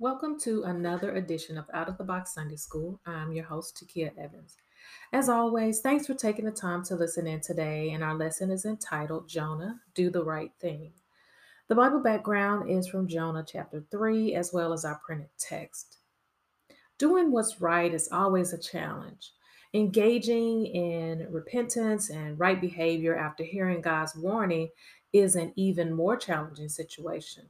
Welcome to another edition of Out of the Box Sunday School. I'm your host, Takia Evans. As always, thanks for taking the time to listen in today, and our lesson is entitled Jonah, Do the Right Thing. The Bible background is from Jonah chapter 3, as well as our printed text. Doing what's right is always a challenge. Engaging in repentance and right behavior after hearing God's warning is an even more challenging situation.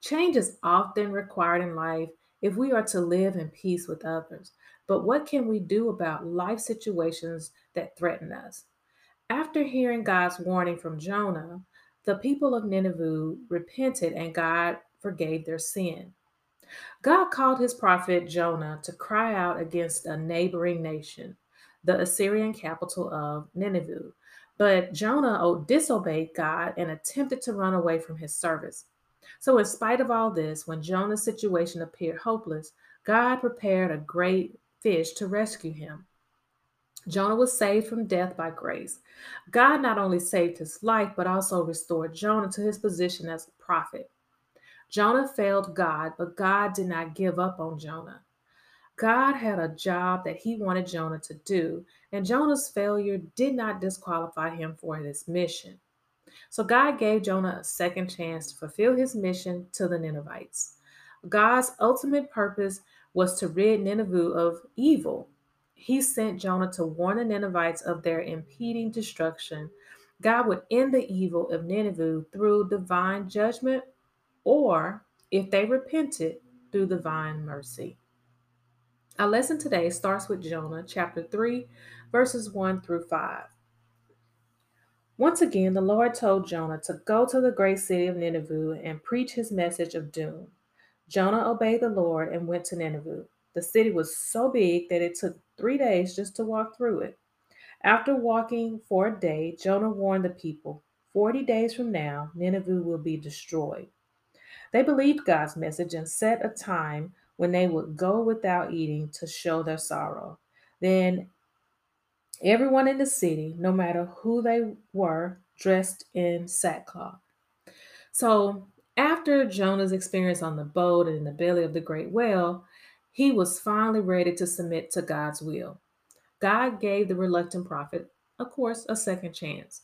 Change is often required in life if we are to live in peace with others. But what can we do about life situations that threaten us? After hearing God's warning from Jonah, the people of Nineveh repented and God forgave their sin. God called his prophet Jonah to cry out against a neighboring nation, the Assyrian capital of Nineveh. But Jonah disobeyed God and attempted to run away from his service. So, in spite of all this, when Jonah's situation appeared hopeless, God prepared a great fish to rescue him. Jonah was saved from death by grace. God not only saved his life, but also restored Jonah to his position as a prophet. Jonah failed God, but God did not give up on Jonah. God had a job that he wanted Jonah to do, and Jonah's failure did not disqualify him for his mission. So God gave Jonah a second chance to fulfill his mission to the Ninevites. God's ultimate purpose was to rid Nineveh of evil. He sent Jonah to warn the Ninevites of their impending destruction. God would end the evil of Nineveh through divine judgment, or if they repented, through divine mercy. Our lesson today starts with Jonah chapter 3, verses 1 through 5. Once again, the Lord told Jonah to go to the great city of Nineveh and preach his message of doom. Jonah obeyed the Lord and went to Nineveh. The city was so big that it took three days just to walk through it. After walking for a day, Jonah warned the people 40 days from now, Nineveh will be destroyed. They believed God's message and set a time when they would go without eating to show their sorrow. Then Everyone in the city, no matter who they were, dressed in sackcloth. So, after Jonah's experience on the boat and in the belly of the great whale, he was finally ready to submit to God's will. God gave the reluctant prophet, of course, a second chance.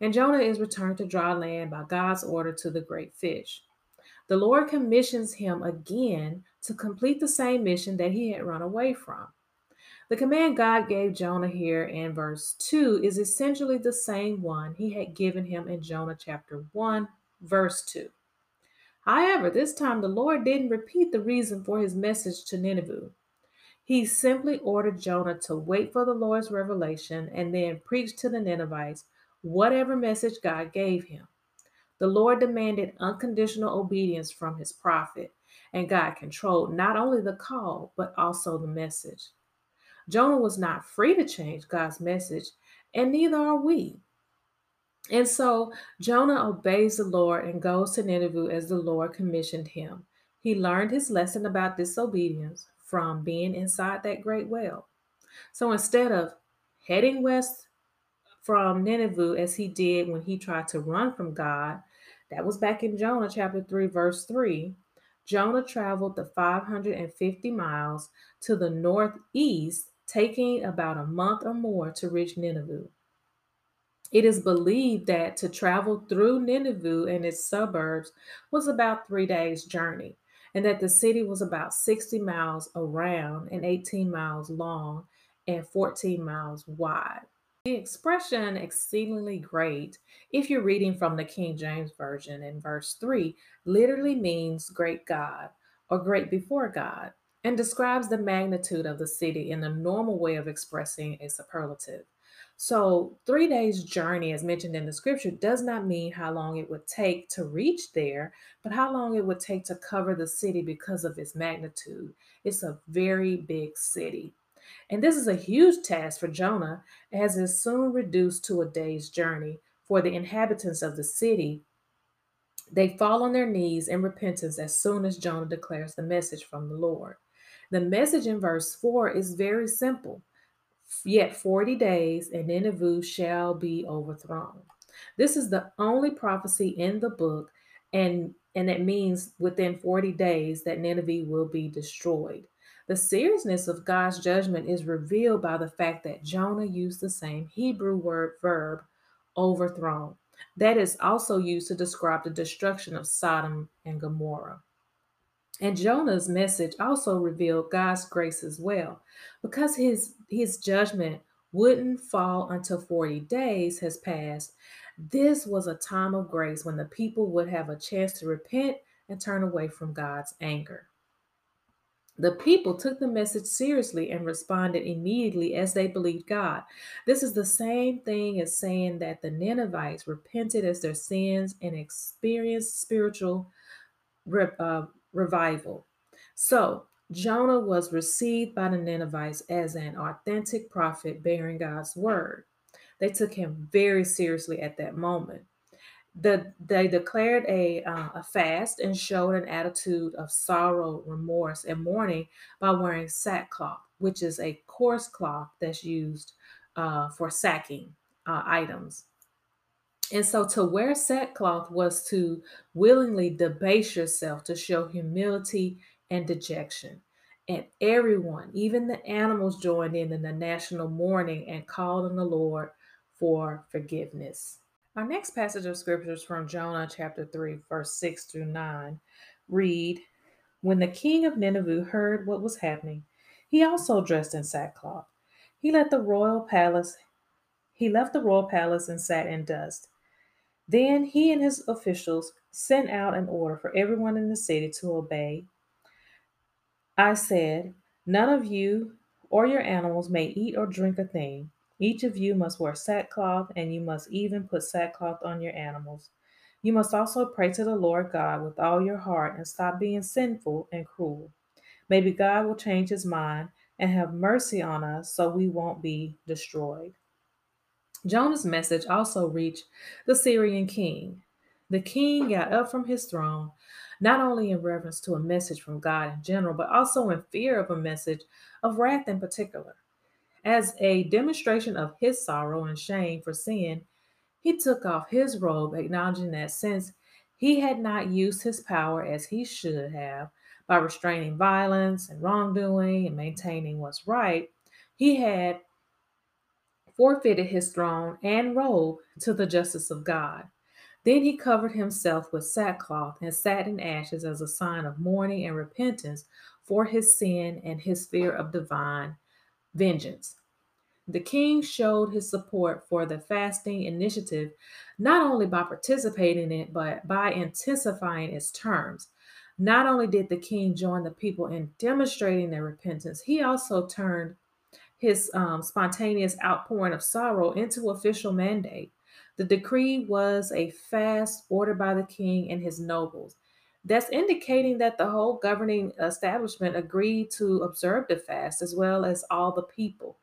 And Jonah is returned to dry land by God's order to the great fish. The Lord commissions him again to complete the same mission that he had run away from. The command God gave Jonah here in verse 2 is essentially the same one he had given him in Jonah chapter 1, verse 2. However, this time the Lord didn't repeat the reason for his message to Nineveh. He simply ordered Jonah to wait for the Lord's revelation and then preach to the Ninevites whatever message God gave him. The Lord demanded unconditional obedience from his prophet, and God controlled not only the call, but also the message. Jonah was not free to change God's message, and neither are we. And so Jonah obeys the Lord and goes to Nineveh as the Lord commissioned him. He learned his lesson about disobedience from being inside that great well. So instead of heading west from Nineveh as he did when he tried to run from God, that was back in Jonah chapter 3, verse 3. Jonah traveled the 550 miles to the northeast taking about a month or more to reach Nineveh. It is believed that to travel through Nineveh and its suburbs was about three days' journey, and that the city was about 60 miles around and 18 miles long and 14 miles wide. The expression exceedingly great, if you're reading from the King James Version in verse 3, literally means great God or great before God and describes the magnitude of the city in the normal way of expressing a superlative. So, three days' journey, as mentioned in the scripture, does not mean how long it would take to reach there, but how long it would take to cover the city because of its magnitude. It's a very big city. And this is a huge task for Jonah, as is soon reduced to a day's journey for the inhabitants of the city. They fall on their knees in repentance as soon as Jonah declares the message from the Lord. The message in verse 4 is very simple Yet 40 days, and Nineveh shall be overthrown. This is the only prophecy in the book, and, and it means within 40 days that Nineveh will be destroyed. The seriousness of God's judgment is revealed by the fact that Jonah used the same Hebrew word verb, overthrown, that is also used to describe the destruction of Sodom and Gomorrah. And Jonah's message also revealed God's grace as well, because his his judgment wouldn't fall until 40 days has passed. This was a time of grace when the people would have a chance to repent and turn away from God's anger. The people took the message seriously and responded immediately as they believed God. This is the same thing as saying that the Ninevites repented as their sins and experienced spiritual uh, revival. So, Jonah was received by the Ninevites as an authentic prophet bearing God's word. They took him very seriously at that moment. The, they declared a, uh, a fast and showed an attitude of sorrow, remorse, and mourning by wearing sackcloth, which is a coarse cloth that's used uh, for sacking uh, items. And so to wear sackcloth was to willingly debase yourself to show humility and dejection. And everyone, even the animals, joined in in the national mourning and called on the Lord for forgiveness. Our next passage of scriptures from Jonah chapter 3, verse 6 through 9 read When the king of Nineveh heard what was happening, he also dressed in sackcloth. He the royal palace. He left the royal palace and sat in dust. Then he and his officials sent out an order for everyone in the city to obey. I said, None of you or your animals may eat or drink a thing. Each of you must wear sackcloth, and you must even put sackcloth on your animals. You must also pray to the Lord God with all your heart and stop being sinful and cruel. Maybe God will change his mind and have mercy on us so we won't be destroyed. Jonah's message also reached the Syrian king. The king got up from his throne, not only in reverence to a message from God in general, but also in fear of a message of wrath in particular. As a demonstration of his sorrow and shame for sin, he took off his robe, acknowledging that since he had not used his power as he should have by restraining violence and wrongdoing and maintaining what's right, he had forfeited his throne and robe to the justice of God. Then he covered himself with sackcloth and sat in ashes as a sign of mourning and repentance for his sin and his fear of divine vengeance. The king showed his support for the fasting initiative not only by participating in it, but by intensifying its terms. Not only did the king join the people in demonstrating their repentance, he also turned his um, spontaneous outpouring of sorrow into official mandate. The decree was a fast ordered by the king and his nobles. That's indicating that the whole governing establishment agreed to observe the fast as well as all the people.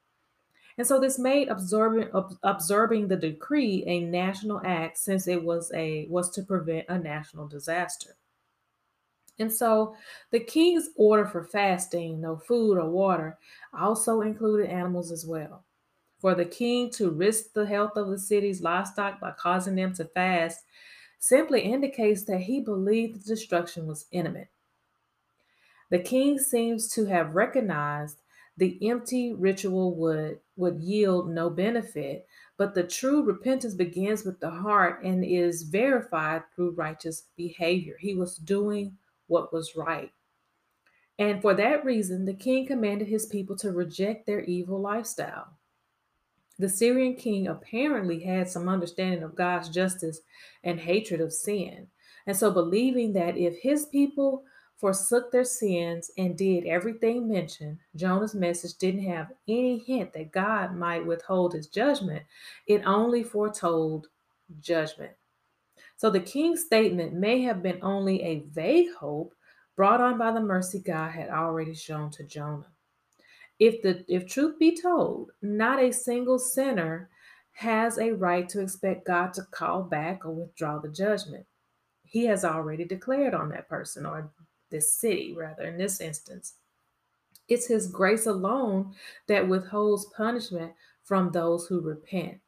And so this made observing, observing the decree a national act since it was a was to prevent a national disaster. And so the king's order for fasting, no food or water, also included animals as well. For the king to risk the health of the city's livestock by causing them to fast simply indicates that he believed the destruction was imminent. The king seems to have recognized the empty ritual would, would yield no benefit, but the true repentance begins with the heart and is verified through righteous behavior. He was doing what was right. And for that reason, the king commanded his people to reject their evil lifestyle. The Syrian king apparently had some understanding of God's justice and hatred of sin. And so, believing that if his people forsook their sins and did everything mentioned, Jonah's message didn't have any hint that God might withhold his judgment. It only foretold judgment. So the king's statement may have been only a vague hope brought on by the mercy God had already shown to Jonah. If the if truth be told, not a single sinner has a right to expect God to call back or withdraw the judgment. He has already declared on that person or this city, rather, in this instance. It's His grace alone that withholds punishment from those who repent.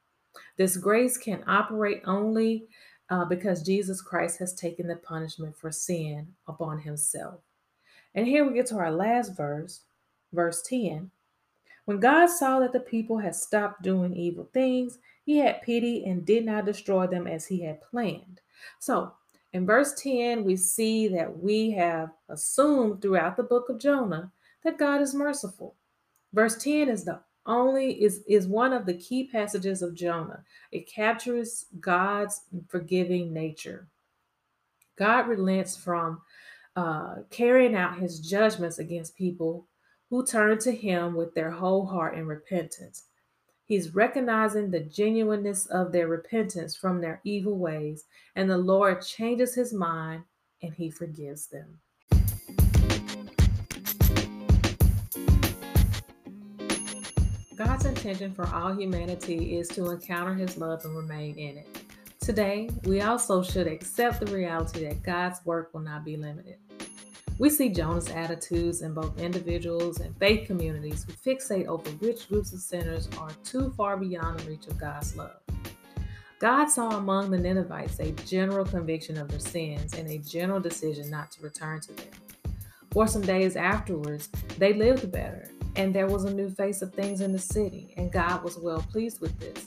This grace can operate only uh, because Jesus Christ has taken the punishment for sin upon Himself. And here we get to our last verse, verse 10. When God saw that the people had stopped doing evil things, he had pity and did not destroy them as he had planned. So, in verse 10, we see that we have assumed throughout the book of Jonah that God is merciful. Verse 10 is the only is is one of the key passages of Jonah. It captures God's forgiving nature. God relents from uh, carrying out his judgments against people who turn to him with their whole heart in repentance. He's recognizing the genuineness of their repentance from their evil ways, and the Lord changes his mind and he forgives them. God's intention for all humanity is to encounter his love and remain in it. Today, we also should accept the reality that God's work will not be limited. We see Jonah's attitudes in both individuals and faith communities who fixate over which groups of sinners are too far beyond the reach of God's love. God saw among the Ninevites a general conviction of their sins and a general decision not to return to them. For some days afterwards, they lived better and there was a new face of things in the city, and God was well pleased with this.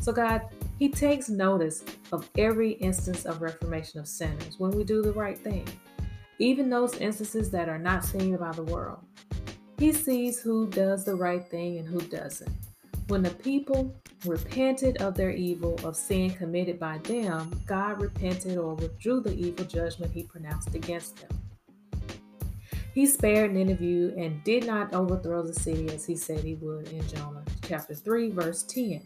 So, God, He takes notice of every instance of reformation of sinners when we do the right thing, even those instances that are not seen by the world. He sees who does the right thing and who doesn't. When the people repented of their evil of sin committed by them, God repented or withdrew the evil judgment he pronounced against them. He spared Nineveh and did not overthrow the city as he said he would in Jonah chapter 3, verse 10.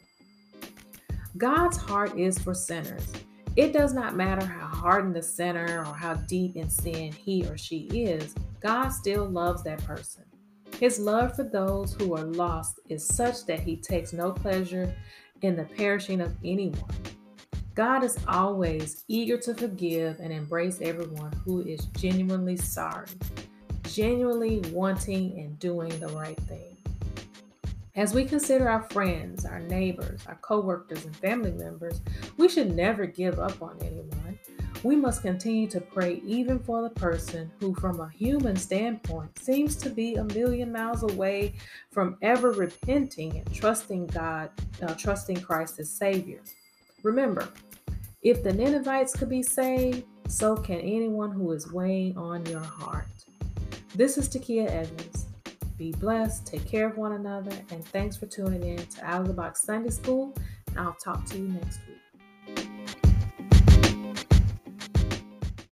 God's heart is for sinners. It does not matter how hardened the sinner or how deep in sin he or she is, God still loves that person. His love for those who are lost is such that he takes no pleasure in the perishing of anyone. God is always eager to forgive and embrace everyone who is genuinely sorry genuinely wanting and doing the right thing. As we consider our friends, our neighbors, our coworkers, and family members, we should never give up on anyone. We must continue to pray even for the person who, from a human standpoint, seems to be a million miles away from ever repenting and trusting God, uh, trusting Christ as Savior. Remember, if the Ninevites could be saved, so can anyone who is weighing on your heart. This is Takia Evans. Be blessed, take care of one another, and thanks for tuning in to Out of the Box Sunday School. And I'll talk to you next week.